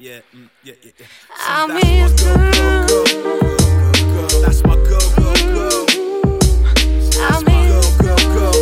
yeah, mm, yeah, yeah, yeah. See, I'm that's his girl, girl, girl, girl. That's my girl, girl, girl. See, I'm my girl, his girl, girl.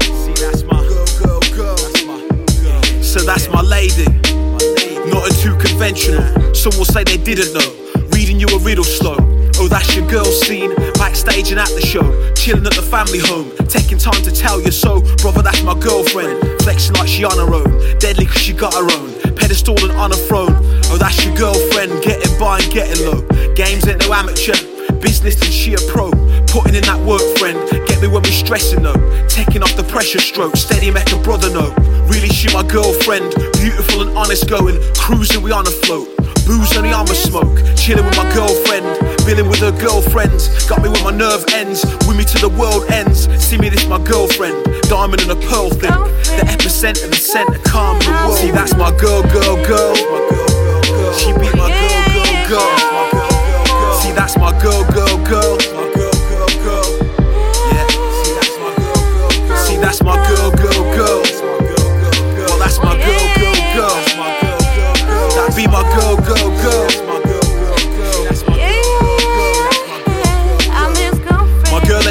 See, that's my girl, girl, girl. That's my girl. So that's my lady. My lady. Not a too conventional. Some will say they didn't know. Reading you a riddle slow. Oh, that's your girl scene. Backstage and at the show. Chilling at the family home. Taking time to tell you so. Brother, that's my girlfriend. Flexing like she on her own. Deadly cause she got her own. And on a throne. Oh, that's your girlfriend. Getting by and getting low. Games ain't no amateur. Business and she a pro. Putting in that work, friend. Get me when we stressing though. Taking off the pressure stroke. Steady make a brother know. Really, she my girlfriend. Beautiful and honest going. Cruising, we on a float. Booze only I'm smoke. Chilling with my girlfriend. Billing with her girlfriends. Got me with my nerve ends. With me to the world ends. See me, this my girlfriend. Diamond and a pearl thing. The epicenter, the center, calm the world. See, that's my girl, girl, girl. She be my girl, girl, girl. See, that's my girl, girl, girl. See, that's my girl, girl, girl. Well, that's my girl, girl, girl. That be my girl, girl, girl.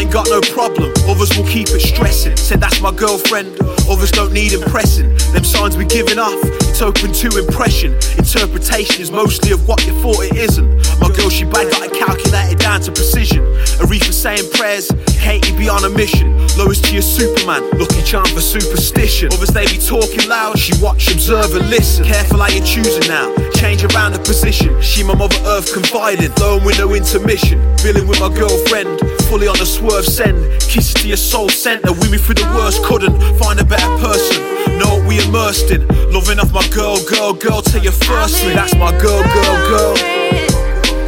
Got no problem, others will keep it stressing. Said that's my girlfriend, others don't need impressing. Them signs we giving off, it's open to impression. Interpretation is mostly of what you thought it isn't. My girl, she bad, got it calculated down to precision. Aretha saying prayers, Katie be on a mission. Lois to your Superman, lucky charm for superstition. Others they be talking loud, she watch, observe, and listen. Careful how you're choosing now, change around the position. She my mother earth confiding, low with no intermission. Billing with my girlfriend, fully on the swerve send. Kisses to your soul center. We me through the worst, couldn't find a better person. No, we immersed in loving off my girl, girl, girl. Tell your first ring, that's my girl, girl, girl.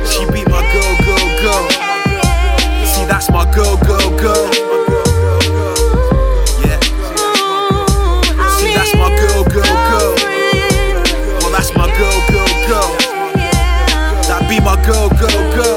She be my girl, girl, girl. See, that's my girl, girl, girl. Yeah. See, that's my girl, girl, girl. Well, that's my girl, girl, girl. That be my girl, girl, girl.